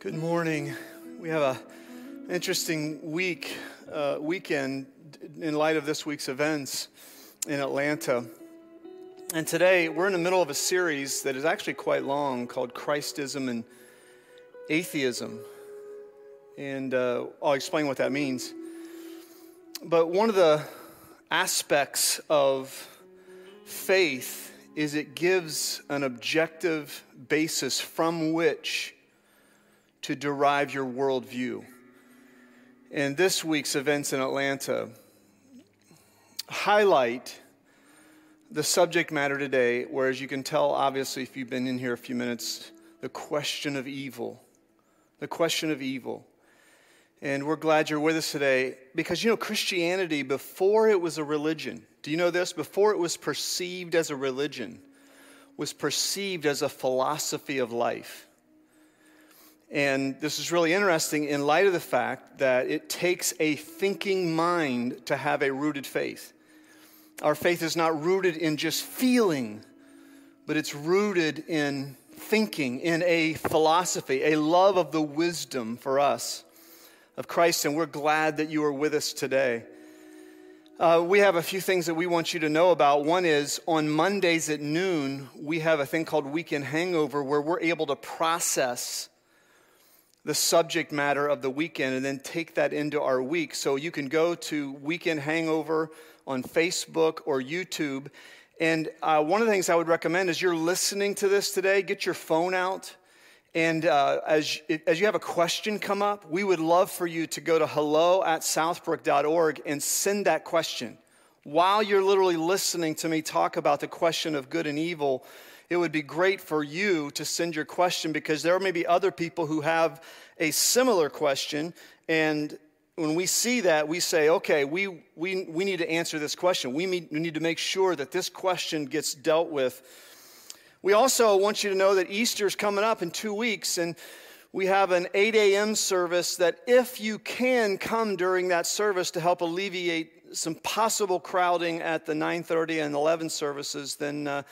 Good morning. We have a interesting week, uh, weekend in light of this week's events in Atlanta. And today we're in the middle of a series that is actually quite long called Christism and Atheism. And uh, I'll explain what that means. But one of the aspects of faith is it gives an objective basis from which to derive your worldview. And this week's events in Atlanta highlight the subject matter today, whereas you can tell, obviously, if you've been in here a few minutes, the question of evil. The question of evil. And we're glad you're with us today because, you know, Christianity, before it was a religion, do you know this? Before it was perceived as a religion, was perceived as a philosophy of life. And this is really interesting in light of the fact that it takes a thinking mind to have a rooted faith. Our faith is not rooted in just feeling, but it's rooted in thinking, in a philosophy, a love of the wisdom for us of Christ. And we're glad that you are with us today. Uh, we have a few things that we want you to know about. One is on Mondays at noon, we have a thing called Weekend Hangover where we're able to process the subject matter of the weekend and then take that into our week. So you can go to Weekend Hangover on Facebook or YouTube. And uh, one of the things I would recommend is you're listening to this today, get your phone out. And uh, as, as you have a question come up, we would love for you to go to hello at southbrook.org and send that question. While you're literally listening to me talk about the question of good and evil, it would be great for you to send your question because there may be other people who have a similar question. And when we see that, we say, okay, we, we, we need to answer this question. We need, we need to make sure that this question gets dealt with. We also want you to know that Easter is coming up in two weeks, and we have an 8 a.m. service that if you can come during that service to help alleviate some possible crowding at the 9.30 and 11 services, then uh,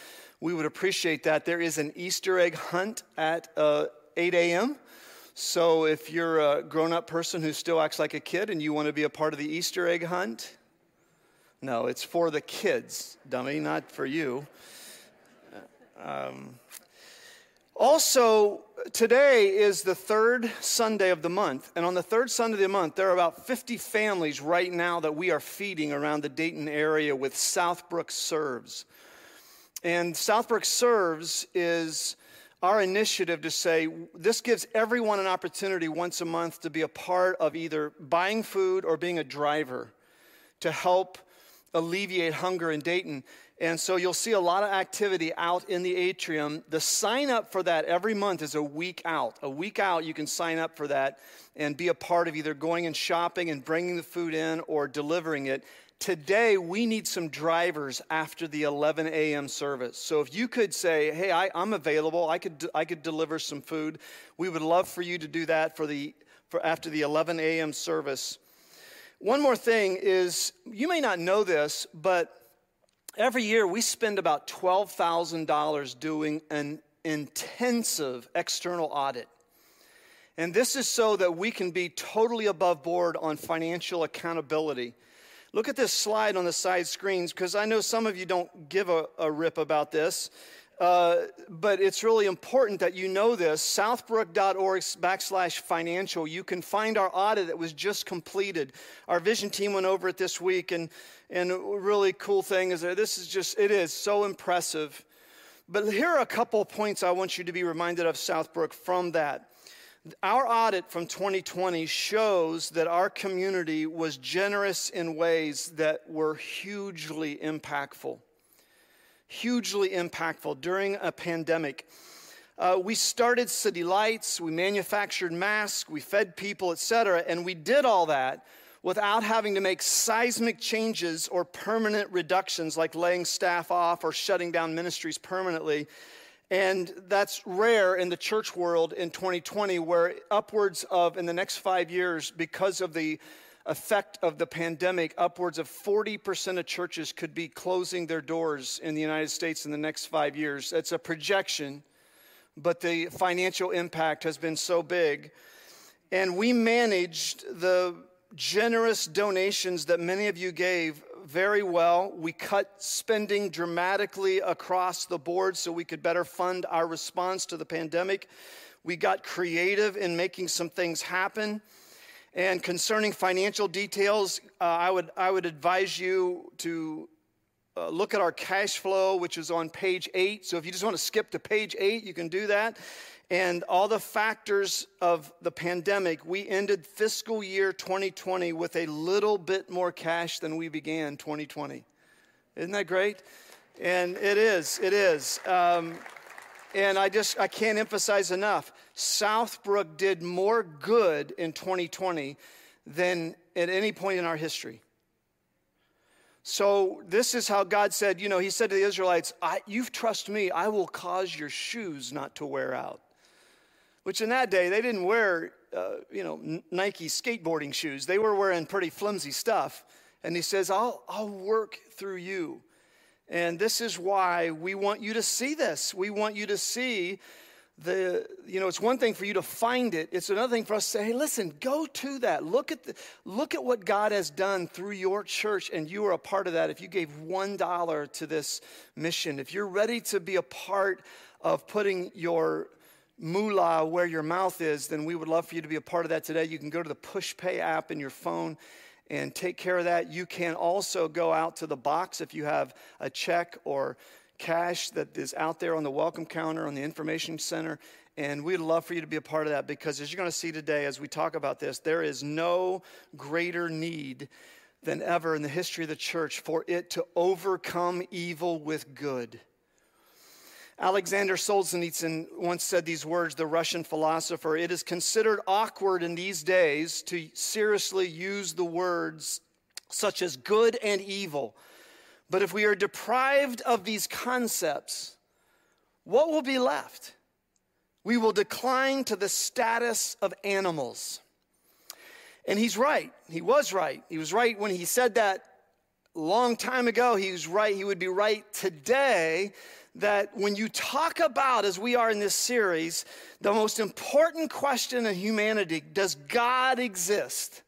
we would appreciate that. There is an Easter egg hunt at uh, 8 a.m. So if you're a grown up person who still acts like a kid and you want to be a part of the Easter egg hunt, no, it's for the kids, dummy, not for you. Um, also, today is the third Sunday of the month. And on the third Sunday of the month, there are about 50 families right now that we are feeding around the Dayton area with Southbrook Serves. And Southbrook Serves is our initiative to say this gives everyone an opportunity once a month to be a part of either buying food or being a driver to help alleviate hunger in Dayton. And so you'll see a lot of activity out in the atrium. The sign up for that every month is a week out. A week out, you can sign up for that and be a part of either going and shopping and bringing the food in or delivering it. Today, we need some drivers after the 11 a.m. service. So if you could say, hey, I, am available, I could, I could deliver some food, we would love for you to do that for the, for after the 11 a.m. service. One more thing is, you may not know this, but every year we spend about $12,000 doing an intensive external audit. And this is so that we can be totally above board on financial accountability. Look at this slide on the side screens because I know some of you don't give a, a rip about this. Uh, but it's really important that you know this. Southbrook.org backslash financial. You can find our audit that was just completed. Our vision team went over it this week, and, and really cool thing is that this is just, it is so impressive. But here are a couple points I want you to be reminded of, Southbrook, from that. Our audit from 2020 shows that our community was generous in ways that were hugely impactful. Hugely impactful during a pandemic. Uh, we started City Lights, we manufactured masks, we fed people, etc., and we did all that without having to make seismic changes or permanent reductions like laying staff off or shutting down ministries permanently. And that's rare in the church world in 2020, where upwards of, in the next five years, because of the effect of the pandemic, upwards of 40% of churches could be closing their doors in the United States in the next five years. That's a projection, but the financial impact has been so big. And we managed the generous donations that many of you gave very well. We cut spending dramatically across the board so we could better fund our response to the pandemic. We got creative in making some things happen. And concerning financial details, uh, I, would, I would advise you to uh, look at our cash flow, which is on page eight. So if you just want to skip to page eight, you can do that. And all the factors of the pandemic, we ended fiscal year 2020 with a little bit more cash than we began 2020. Isn't that great? And it is, it is. Um, and I just, I can't emphasize enough. Southbrook did more good in 2020 than at any point in our history. So, this is how God said, you know, He said to the Israelites, You've trust me, I will cause your shoes not to wear out. Which in that day, they didn't wear, uh, you know, Nike skateboarding shoes. They were wearing pretty flimsy stuff. And He says, I'll, I'll work through you. And this is why we want you to see this. We want you to see the, you know, it's one thing for you to find it. It's another thing for us to say, hey, listen, go to that. Look at, the, look at what God has done through your church, and you are a part of that. If you gave $1 to this mission, if you're ready to be a part of putting your moolah where your mouth is, then we would love for you to be a part of that today. You can go to the Pushpay app in your phone and take care of that. You can also go out to the box if you have a check or cash that is out there on the welcome counter on the information center. And we'd love for you to be a part of that because as you're going to see today, as we talk about this, there is no greater need than ever in the history of the church for it to overcome evil with good. Alexander Solzhenitsyn once said these words, the Russian philosopher It is considered awkward in these days to seriously use the words such as good and evil. But if we are deprived of these concepts, what will be left? We will decline to the status of animals. And he's right. He was right. He was right when he said that long time ago. He was right. He would be right today that when you talk about, as we are in this series, the most important question in humanity does God exist?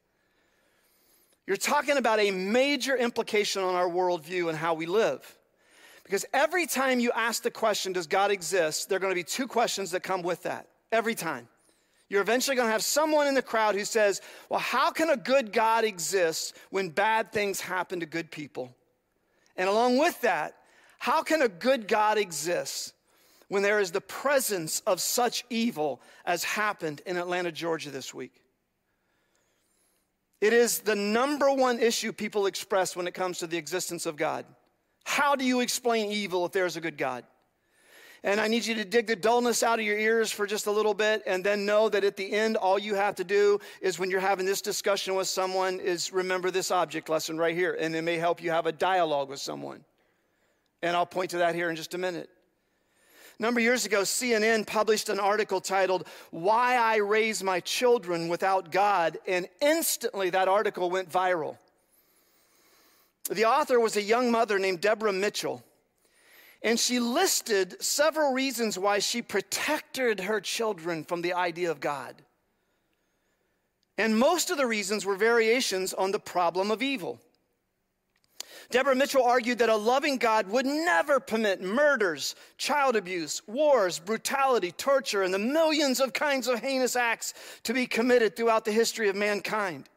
You're talking about a major implication on our worldview and how we live. Because every time you ask the question, does God exist, there are going to be two questions that come with that. Every time. You're eventually going to have someone in the crowd who says, Well, how can a good God exist when bad things happen to good people? And along with that, how can a good God exist when there is the presence of such evil as happened in Atlanta, Georgia this week? It is the number one issue people express when it comes to the existence of God. How do you explain evil if there's a good God? And I need you to dig the dullness out of your ears for just a little bit and then know that at the end, all you have to do is when you're having this discussion with someone is remember this object lesson right here. And it may help you have a dialogue with someone. And I'll point to that here in just a minute. A number of years ago, CNN published an article titled, Why I Raise My Children Without God, and instantly that article went viral. The author was a young mother named Deborah Mitchell, and she listed several reasons why she protected her children from the idea of God. And most of the reasons were variations on the problem of evil. Deborah Mitchell argued that a loving God would never permit murders, child abuse, wars, brutality, torture, and the millions of kinds of heinous acts to be committed throughout the history of mankind.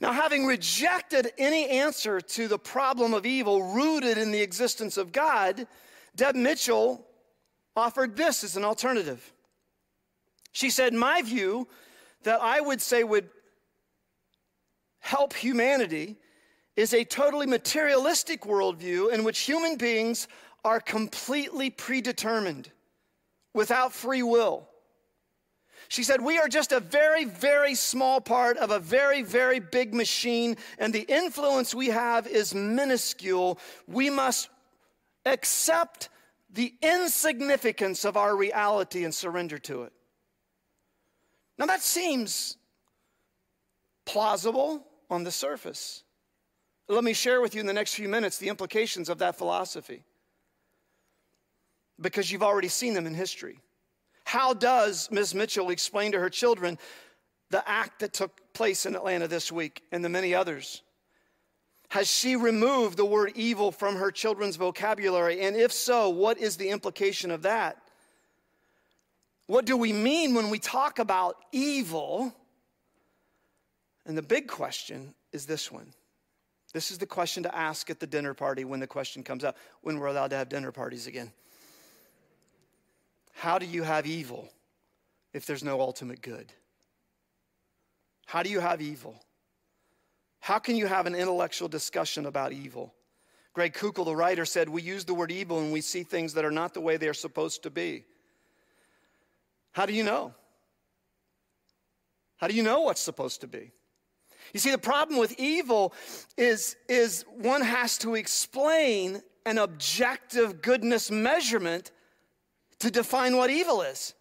Now, having rejected any answer to the problem of evil rooted in the existence of God, Deb Mitchell offered this as an alternative. She said, My view that I would say would help humanity is a totally materialistic worldview in which human beings are completely predetermined without free will. She said, We are just a very, very small part of a very, very big machine, and the influence we have is minuscule. We must accept the insignificance of our reality and surrender to it. Now, that seems plausible on the surface. Let me share with you in the next few minutes the implications of that philosophy because you've already seen them in history. How does Ms. Mitchell explain to her children the act that took place in Atlanta this week and the many others? Has she removed the word evil from her children's vocabulary? And if so, what is the implication of that? What do we mean when we talk about evil? And the big question is this one. This is the question to ask at the dinner party when the question comes up when we're allowed to have dinner parties again. How do you have evil if there's no ultimate good? How do you have evil? How can you have an intellectual discussion about evil? Greg Koukl, the writer, said, We use the word evil and we see things that are not the way they are supposed to be. How do you know? How do you know what's supposed to be? You see, the problem with evil is, is one has to explain an objective goodness measurement to define what evil is.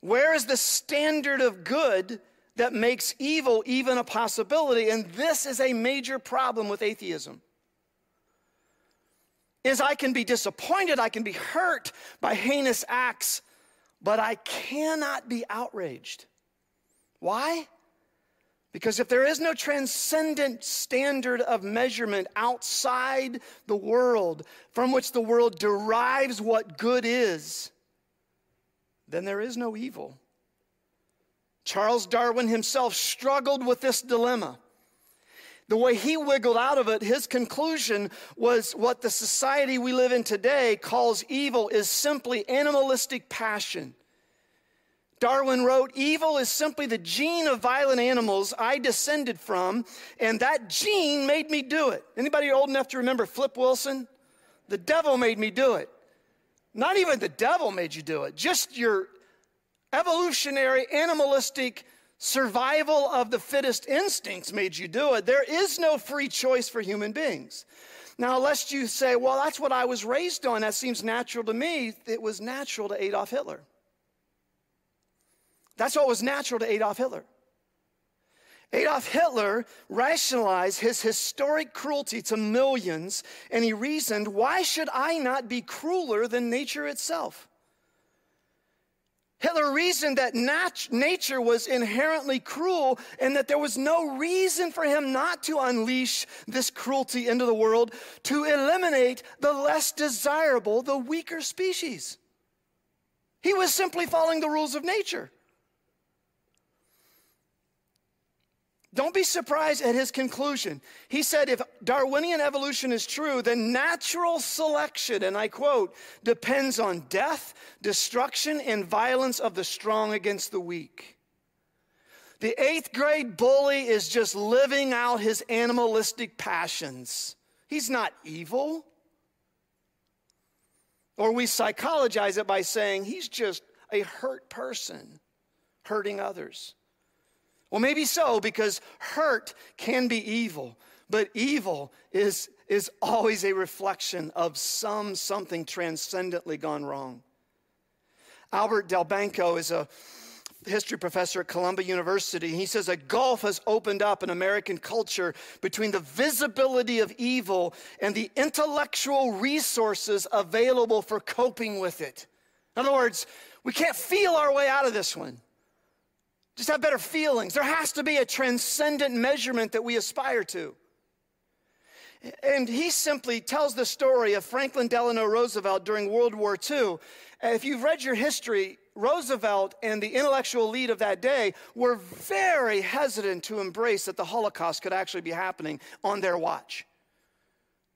Where is the standard of good that makes evil even a possibility? And this is a major problem with atheism. Is I can be disappointed, I can be hurt by heinous acts, but I cannot be outraged. Why? Because if there is no transcendent standard of measurement outside the world from which the world derives what good is, then there is no evil. Charles Darwin himself struggled with this dilemma. The way he wiggled out of it, his conclusion was what the society we live in today calls evil is simply animalistic passion. Darwin wrote, Evil is simply the gene of violent animals I descended from, and that gene made me do it. Anybody old enough to remember Flip Wilson? The devil made me do it. Not even the devil made you do it, just your evolutionary, animalistic survival of the fittest instincts made you do it. There is no free choice for human beings. Now, lest you say, well, that's what I was raised on, that seems natural to me, it was natural to Adolf Hitler. That's what was natural to Adolf Hitler. Adolf Hitler rationalized his historic cruelty to millions, and he reasoned, why should I not be crueler than nature itself? Hitler reasoned that nat- nature was inherently cruel and that there was no reason for him not to unleash this cruelty into the world to eliminate the less desirable, the weaker species. He was simply following the rules of nature. Don't be surprised at his conclusion. He said if Darwinian evolution is true, then natural selection, and I quote, depends on death, destruction, and violence of the strong against the weak. The eighth grade bully is just living out his animalistic passions. He's not evil. Or we psychologize it by saying he's just a hurt person hurting others. Well, maybe so, because hurt can be evil, but evil is, is always a reflection of some something transcendently gone wrong. Albert Delbanco is a history professor at Columbia University. He says a gulf has opened up in American culture between the visibility of evil and the intellectual resources available for coping with it. In other words, we can't feel our way out of this one just have better feelings. There has to be a transcendent measurement that we aspire to. And he simply tells the story of Franklin Delano Roosevelt during World War II. If you've read your history, Roosevelt and the intellectual elite of that day were very hesitant to embrace that the Holocaust could actually be happening on their watch.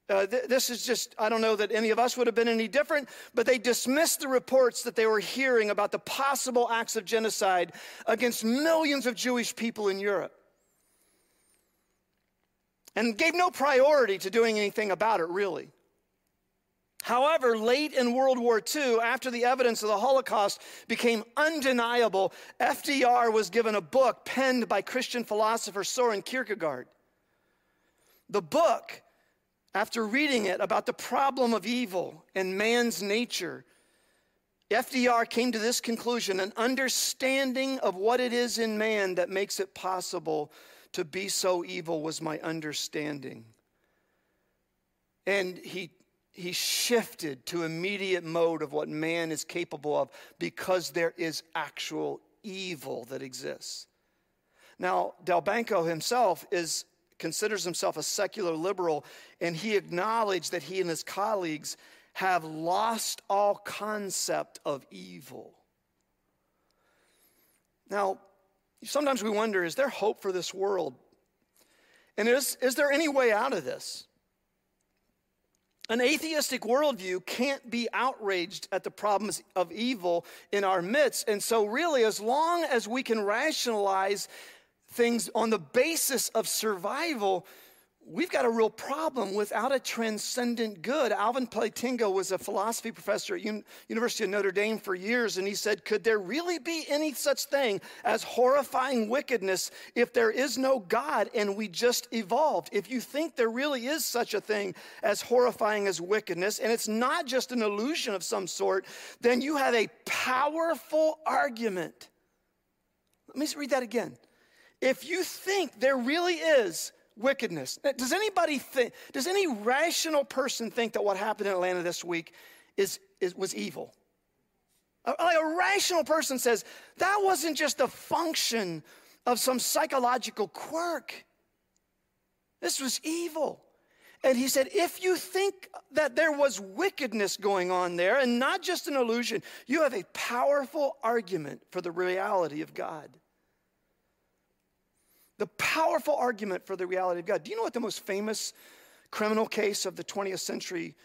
Uh, th- this is just, I don't know that any of us would have been any different, but they dismissed the reports that they were hearing about the possible acts of genocide against millions of Jewish people in Europe. And gave no priority to doing anything about it, really. However, late in World War II, after the evidence of the Holocaust became undeniable, FDR was given a book penned by Christian philosopher Soren Kierkegaard. The book after reading it about the problem of evil and man's nature, FDR came to this conclusion an understanding of what it is in man that makes it possible to be so evil was my understanding. And he he shifted to immediate mode of what man is capable of because there is actual evil that exists. Now, Delbanco himself is considers himself a secular liberal, and he acknowledged that he and his colleagues have lost all concept of evil. Now, sometimes we wonder is there hope for this world? And is, is there any way out of this? An atheistic worldview can't be outraged at the problems of evil in our midst. And so, really, as long as we can rationalize things on the basis of survival, we've got a real problem without a transcendent good. Alvin Plantinga was a philosophy professor at Un- University of Notre Dame for years, and he said, Could there really be any such thing as horrifying wickedness if there is no God and we just evolved? If you think there really is such a thing as horrifying as wickedness, and it's not just an illusion of some sort, then you have a powerful argument. Let me read that again. If you think there really is wickedness. Does anybody think, does any rational person think that what happened in Atlanta this week is, is, was evil? Like a rational person says, that wasn't just a function of some psychological quirk. This was evil. And he said, if you think that there was wickedness going on there and not just an illusion, you have a powerful argument for the reality of God the powerful argument for the reality of God. Do you know what the most famous criminal case of the 20th century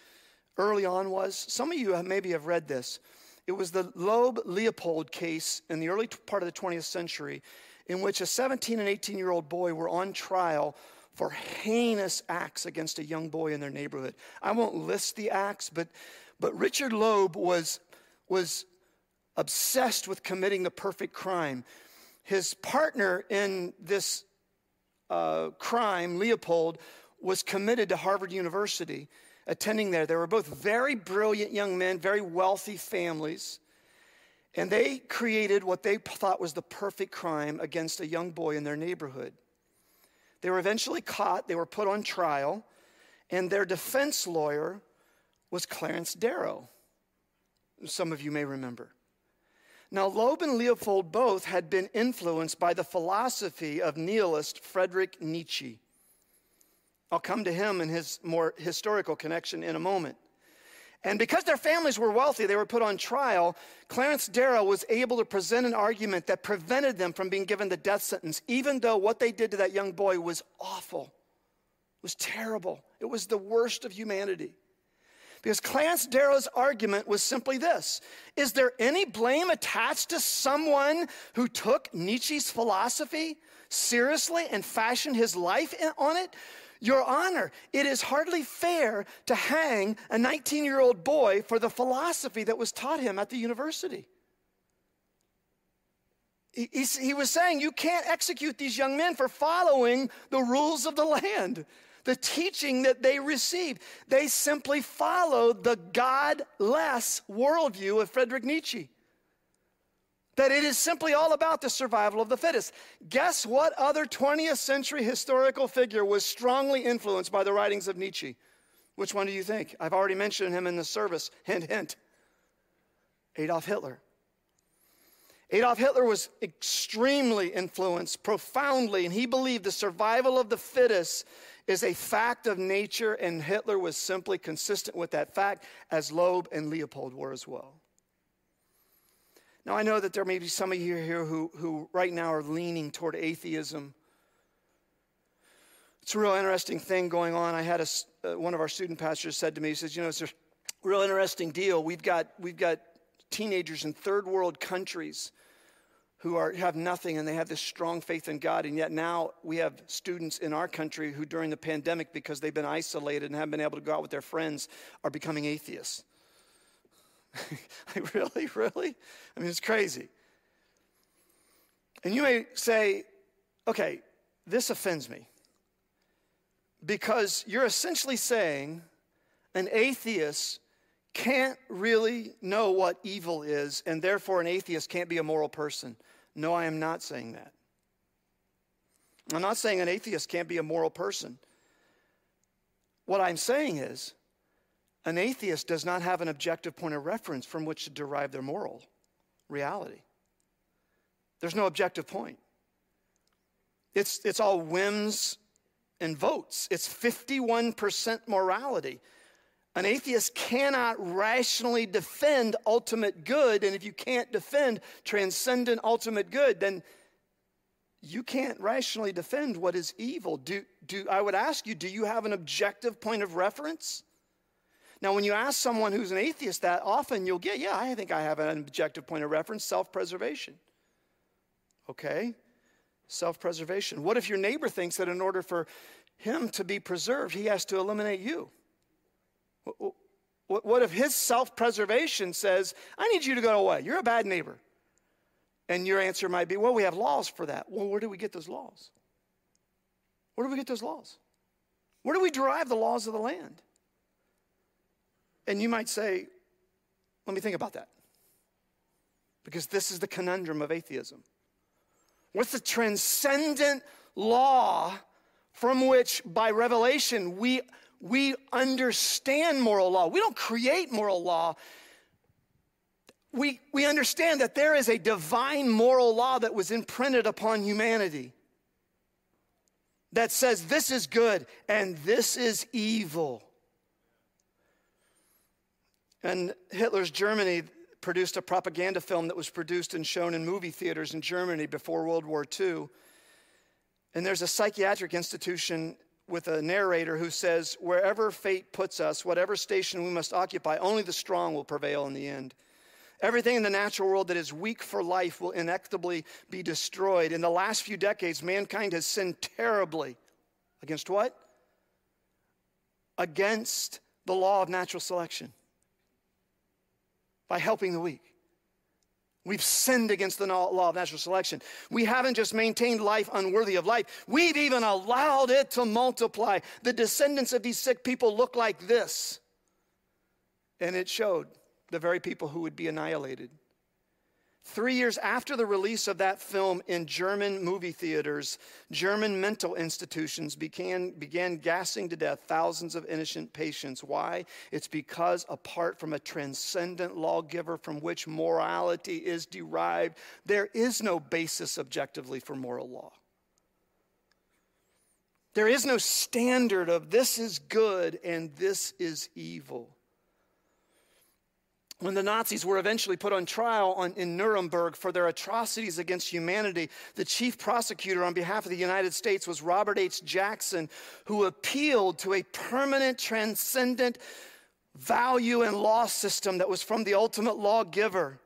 early on was? Some of you have, maybe have read this. It was the Loeb Leopold case in the early part of the 20th century, in which a 17 and 18 year old boy were on trial for heinous acts against a young boy in their neighborhood. I won't list the acts, but, but Richard Loeb was, was obsessed with committing the perfect crime. His partner in this uh, crime, Leopold, was committed to Harvard University, attending there. They were both very brilliant young men, very wealthy families. And they created what they thought was the perfect crime against a young boy in their neighborhood. They were eventually caught, they were put on trial, and their defense lawyer was Clarence Darrow. Some of you may remember. Now, Loeb and Leopold both had been influenced by the philosophy of nihilist Friedrich Nietzsche. I'll come to him and his more historical connection in a moment. And because their families were wealthy, they were put on trial. Clarence Darrow was able to present an argument that prevented them from being given the death sentence, even though what they did to that young boy was awful, was terrible. It was the worst of humanity. Because Clarence Darrow's argument was simply this Is there any blame attached to someone who took Nietzsche's philosophy seriously and fashioned his life on it? Your Honor, it is hardly fair to hang a 19 year old boy for the philosophy that was taught him at the university. He, he, was saying you can't execute these young men for following the rules of the land the teaching that they received. They simply followed the godless worldview of Friedrich Nietzsche. That it is simply all about the survival of the fittest. Guess what other 20th century historical figure was strongly influenced by the writings of Nietzsche? Which one do you think? I've already mentioned him in the service. Hint, hint. Adolf Hitler. Adolf Hitler was extremely influenced, profoundly, and he believed the survival of the fittest is a fact of nature, and Hitler was simply consistent with that fact, as Loeb and Leopold were as well. Now, I know that there may be some of you here who, who right now are leaning toward atheism. It's a real interesting thing going on. I had a, uh, one of our student pastors said to me, he says, you know, it's a real interesting deal. We've got, we've got teenagers in third world countries who are, have nothing and they have this strong faith in God. And yet now we have students in our country who, during the pandemic, because they've been isolated and haven't been able to go out with their friends, are becoming atheists. like, really? Really? I mean, it's crazy. And you may say, okay, this offends me. Because you're essentially saying an atheist can't really know what evil is, and therefore an atheist can't be a moral person. No, I am not saying that. I'm not saying an atheist can't be a moral person. What I'm saying is, An atheist does not have an objective point of reference from which to derive their moral reality. There's no objective point. It's, it's all whims and votes. It's 51% morality. An atheist cannot rationally defend ultimate good, and if you can't defend transcendent ultimate good, then you can't rationally defend what is evil. Do, do, I would ask you, do you have an objective point of reference? Now, when you ask someone who's an atheist that, often you'll get, yeah, I think I have an objective point of reference self preservation. Okay? Self preservation. What if your neighbor thinks that in order for him to be preserved, he has to eliminate you? What if his self preservation says, I need you to go away? You're a bad neighbor. And your answer might be, well, we have laws for that. Well, where do we get those laws? Where do we get those laws? Where do we derive the laws of the land? And you might say, let me think about that. Because this is the conundrum of atheism. What's the transcendent law from which, by revelation, we, we understand moral law? We don't create moral law we, we understand that there is a divine moral law that was imprinted upon humanity that says this is good and this is evil. And Hitler's Germany produced a propaganda film that was produced and shown in movie theaters in Germany before World War II. And there's a psychiatric institution with a narrator who says, Wherever fate puts us, whatever station we must occupy, only the strong will prevail in the end. Everything in the natural world that is weak for life will inexorably be destroyed. In the last few decades, mankind has sinned terribly. Against what? Against the law of natural selection by helping the weak. We've sinned against the law of natural selection. We haven't just maintained life unworthy of life, we've even allowed it to multiply. The descendants of these sick people look like this. And it showed the very people who would be annihilated. Three years after the release of that film in German movie theaters, German mental institutions began, began gassing to death thousands of innocent patients. Why? It's because apart from a transcendent lawgiver from which morality is derived, there is no basis objectively for moral law. There is no standard of this is good and this is evil when the Nazis were eventually put on trial on, in Nuremberg for their atrocities against humanity, the chief prosecutor on behalf of the United States was Robert H. Jackson, who appealed to a permanent, transcendent value and law system that was from the ultimate lawgiver.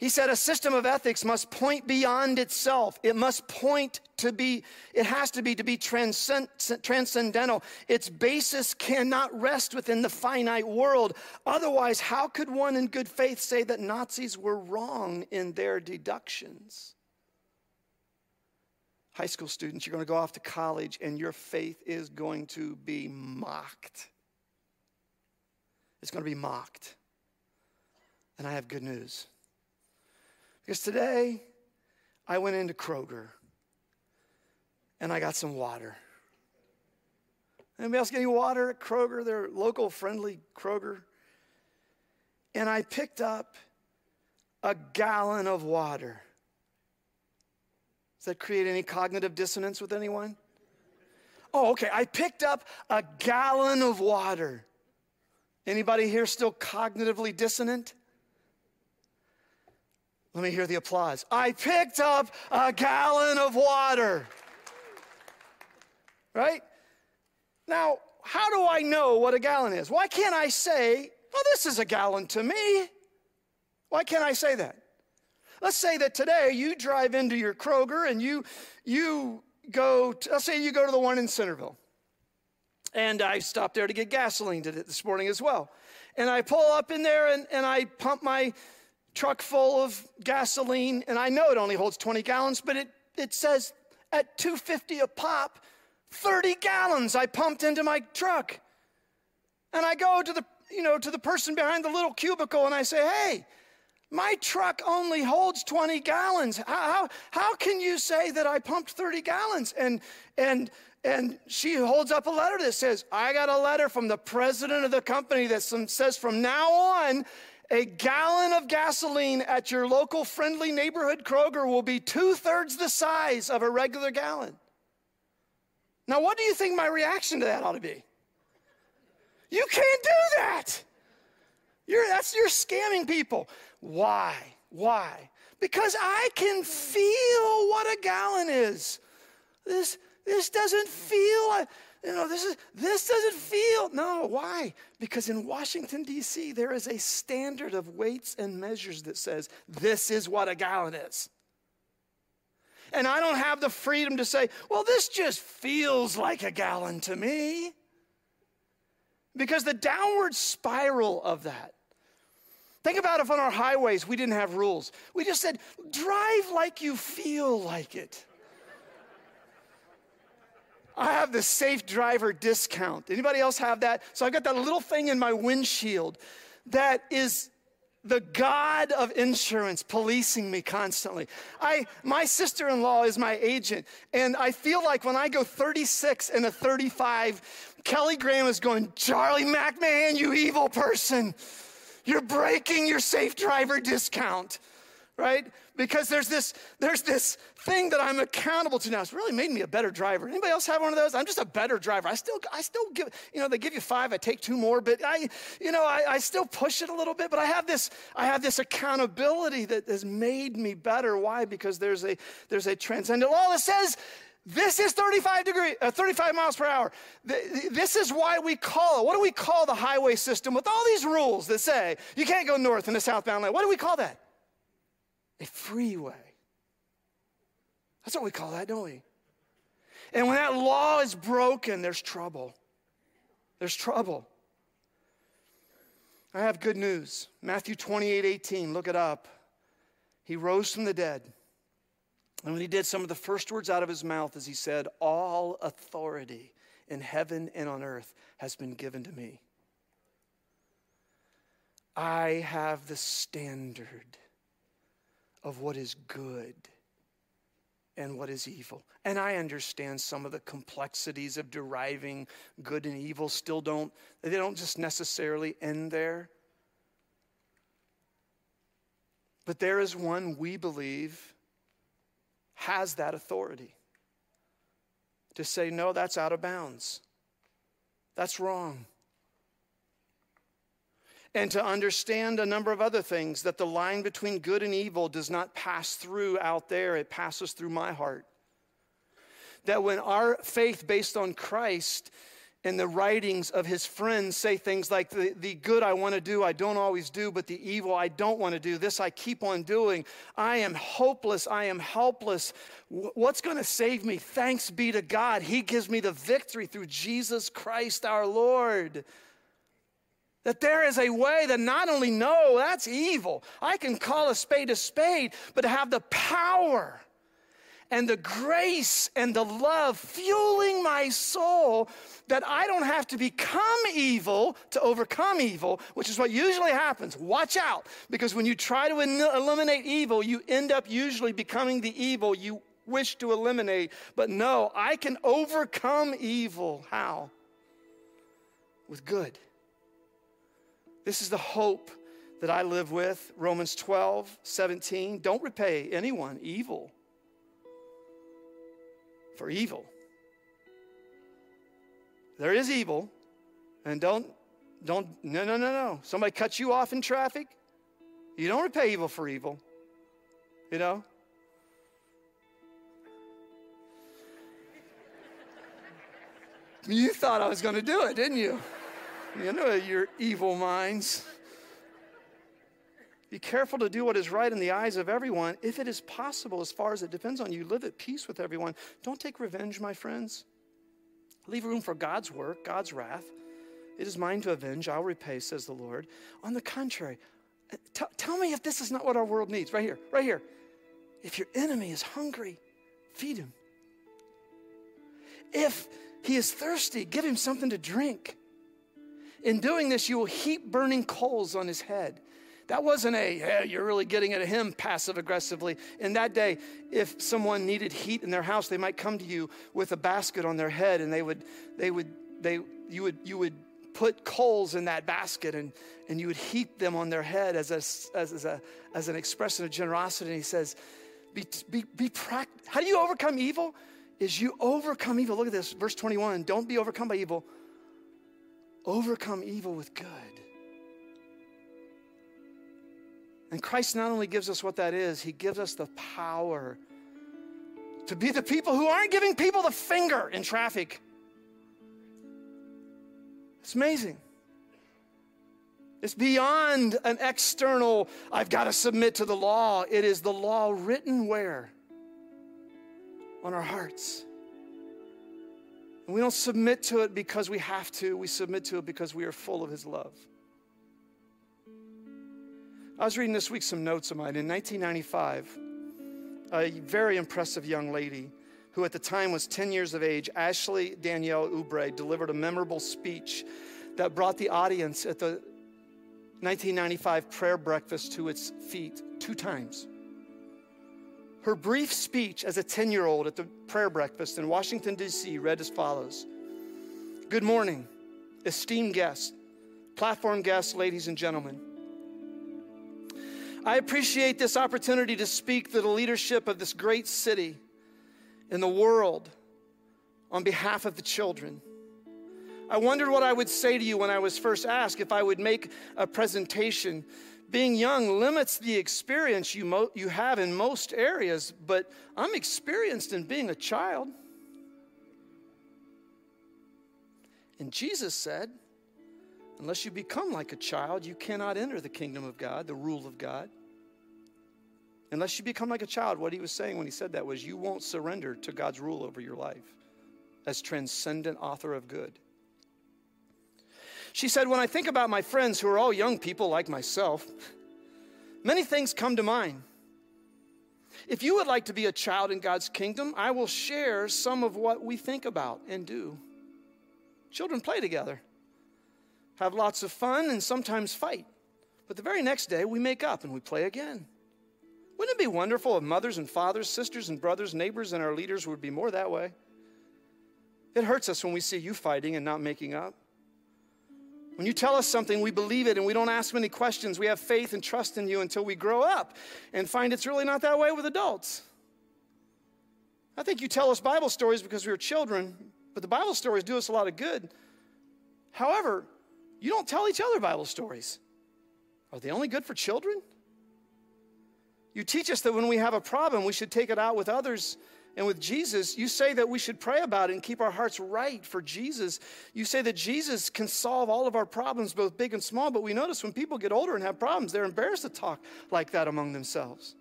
He said a system of ethics must point beyond itself. It must point to be, it has to be to be transcend, transcendental. Its basis cannot rest within the finite world. Otherwise, how could one in good faith say that Nazis were wrong in their deductions? High school students, you're going to go off to college and your faith is going to be mocked. It's going to be mocked. And I have good news. Because today, I went into Kroger and I got some water. Anybody else getting water at Kroger? They're local friendly Kroger. And I picked up a gallon of water. Does that create any cognitive dissonance with anyone? Oh, okay. I picked up a gallon of water. Anybody here still cognitively dissonant? Let me hear the applause. I picked up a gallon of water. Right? Now, how do I know what a gallon is? Why can't I say, well, this is a gallon to me? Why can't I say that? Let's say that today you drive into your Kroger and you, you go, to, let's say you go to the one in Centerville. And I stopped there to get gasoline this morning as well. And I pull up in there and, and I pump my truck full of gasoline, and I know it only holds 20 gallons, but it, it says at 250 a pop, 30 gallons I pumped into my truck. And I go to the, you know, to the person behind the little cubicle and I say, hey, my truck only holds 20 gallons. How, how, how can you say that I pumped 30 gallons? And, and and she holds up a letter that says, I got a letter from the president of the company that says from now on, a gallon of gasoline at your local friendly neighborhood Kroger will be two thirds the size of a regular gallon. Now, what do you think my reaction to that ought to be? You can't do that. You're, that's, you're scamming people. Why? Why? Because I can feel what a gallon is. This, this doesn't feel you know, this is this doesn't feel. No, why? Because in Washington, D.C., there is a standard of weights and measures that says this is what a gallon is. And I don't have the freedom to say, well, this just feels like a gallon to me. Because the downward spiral of that. Think about if on our highways we didn't have rules. We just said, drive like you feel like it. I have the safe driver discount. Anybody else have that? So I've got that little thing in my windshield that is the God of insurance policing me constantly. I, my sister in law is my agent, and I feel like when I go 36 and a 35, Kelly Graham is going, Charlie McMahon, you evil person. You're breaking your safe driver discount right? Because there's this, there's this thing that I'm accountable to now. It's really made me a better driver. Anybody else have one of those? I'm just a better driver. I still, I still give, you know, they give you five, I take two more, but I, you know, I, I still push it a little bit, but I have this, I have this accountability that has made me better. Why? Because there's a, there's a transcendent law that says, this is 35 degree, uh, 35 miles per hour. This is why we call it. What do we call the highway system with all these rules that say you can't go north in the southbound lane? What do we call that? A freeway. That's what we call that, don't we? And when that law is broken, there's trouble. There's trouble. I have good news. Matthew 28 18, look it up. He rose from the dead. And when he did, some of the first words out of his mouth as he said, All authority in heaven and on earth has been given to me. I have the standard of what is good and what is evil. And I understand some of the complexities of deriving good and evil still don't, they don't just necessarily end there. But there is one we believe has that authority to say, no, that's out of bounds. That's wrong and to understand a number of other things that the line between good and evil does not pass through out there, it passes through my heart. That when our faith based on Christ and the writings of his friends say things like, the, the good I want to do, I don't always do, but the evil I don't want to do, this I keep on doing. I am hopeless, I am helpless. What's going to save me? Thanks be to God. He gives me the victory through Jesus Christ our Lord. That there is a way that not only know that's evil, I can call a spade a spade, but to have the power and the grace and the love fueling my soul that I don't have to become evil to overcome evil, which is what usually happens. Watch out, because when you try to eliminate evil, you end up usually becoming the evil you wish to eliminate. But no, I can overcome evil. How? With good. This is the hope that I live with. Romans 12, 17. Don't repay anyone evil for evil. There is evil, and don't, don't, no, no, no, no. Somebody cuts you off in traffic, you don't repay evil for evil. You know? You thought I was going to do it, didn't you? You know your evil minds. Be careful to do what is right in the eyes of everyone. If it is possible, as far as it depends on you, live at peace with everyone. Don't take revenge, my friends. Leave room for God's work, God's wrath. It is mine to avenge, I'll repay, says the Lord. On the contrary, t- tell me if this is not what our world needs. Right here, right here. If your enemy is hungry, feed him. If he is thirsty, give him something to drink. In doing this, you will heap burning coals on his head. That wasn't a, hey, you're really getting at him passive aggressively. In that day, if someone needed heat in their house, they might come to you with a basket on their head and they would, they would, they, you would, you would put coals in that basket and, and you would heap them on their head as, a, as, as, a, as an expression of generosity. And he says, be, be, be pract- How do you overcome evil? Is you overcome evil. Look at this, verse 21. Don't be overcome by evil, overcome evil with good. And Christ not only gives us what that is, He gives us the power to be the people who aren't giving people the finger in traffic. It's amazing. It's beyond an external, I've got to submit to the law. It is the law written where? On our hearts. And we don't submit to it because we have to, we submit to it because we are full of His love. I was reading this week some notes of mine. In 1995, a very impressive young lady who at the time was 10 years of age, Ashley Danielle Oubre, delivered a memorable speech that brought the audience at the 1995 prayer breakfast to its feet two times. Her brief speech as a 10 year old at the prayer breakfast in Washington, D.C., read as follows Good morning, esteemed guests, platform guests, ladies and gentlemen. I appreciate this opportunity to speak to the leadership of this great city and the world on behalf of the children. I wondered what I would say to you when I was first asked if I would make a presentation. Being young limits the experience you, mo- you have in most areas, but I'm experienced in being a child. And Jesus said, Unless you become like a child, you cannot enter the kingdom of God, the rule of God. Unless you become like a child, what he was saying when he said that was you won't surrender to God's rule over your life as transcendent author of good. She said, When I think about my friends who are all young people like myself, many things come to mind. If you would like to be a child in God's kingdom, I will share some of what we think about and do. Children play together have lots of fun, and sometimes fight. But the very next day, we make up and we play again. Wouldn't it be wonderful if mothers and fathers, sisters and brothers, neighbors, and our leaders would be more that way? It hurts us when we see you fighting and not making up. When you tell us something, we believe it and we don't ask many questions. We have faith and trust in you until we grow up and find it's really not that way with adults. I think you tell us Bible stories because we were children, but the Bible stories do us a lot of good. However, you don't tell each other Bible stories. Are they only good for children? You teach us that when we have a problem, we should take it out with others and with Jesus. You say that we should pray about it and keep our hearts right for Jesus. You say that Jesus can solve all of our problems, both big and small, but we notice when people get older and have problems, they're embarrassed to talk like that among themselves.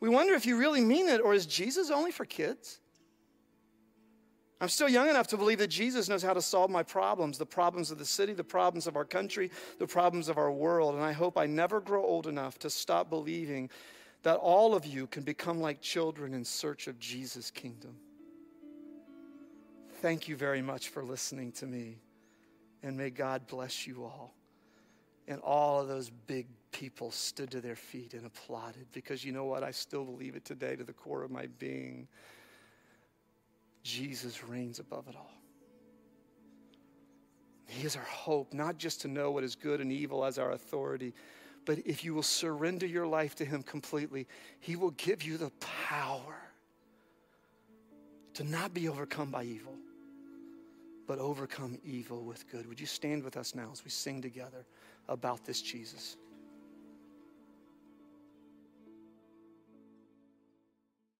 We wonder if you really mean it, or is Jesus only for kids? I'm still young enough to believe that Jesus knows how to solve my problems the problems of the city, the problems of our country, the problems of our world. And I hope I never grow old enough to stop believing that all of you can become like children in search of Jesus' kingdom. Thank you very much for listening to me. And may God bless you all. And all of those big people stood to their feet and applauded because you know what? I still believe it today to the core of my being. Jesus reigns above it all. He is our hope, not just to know what is good and evil as our authority, but if you will surrender your life to Him completely, He will give you the power to not be overcome by evil, but overcome evil with good. Would you stand with us now as we sing together about this Jesus?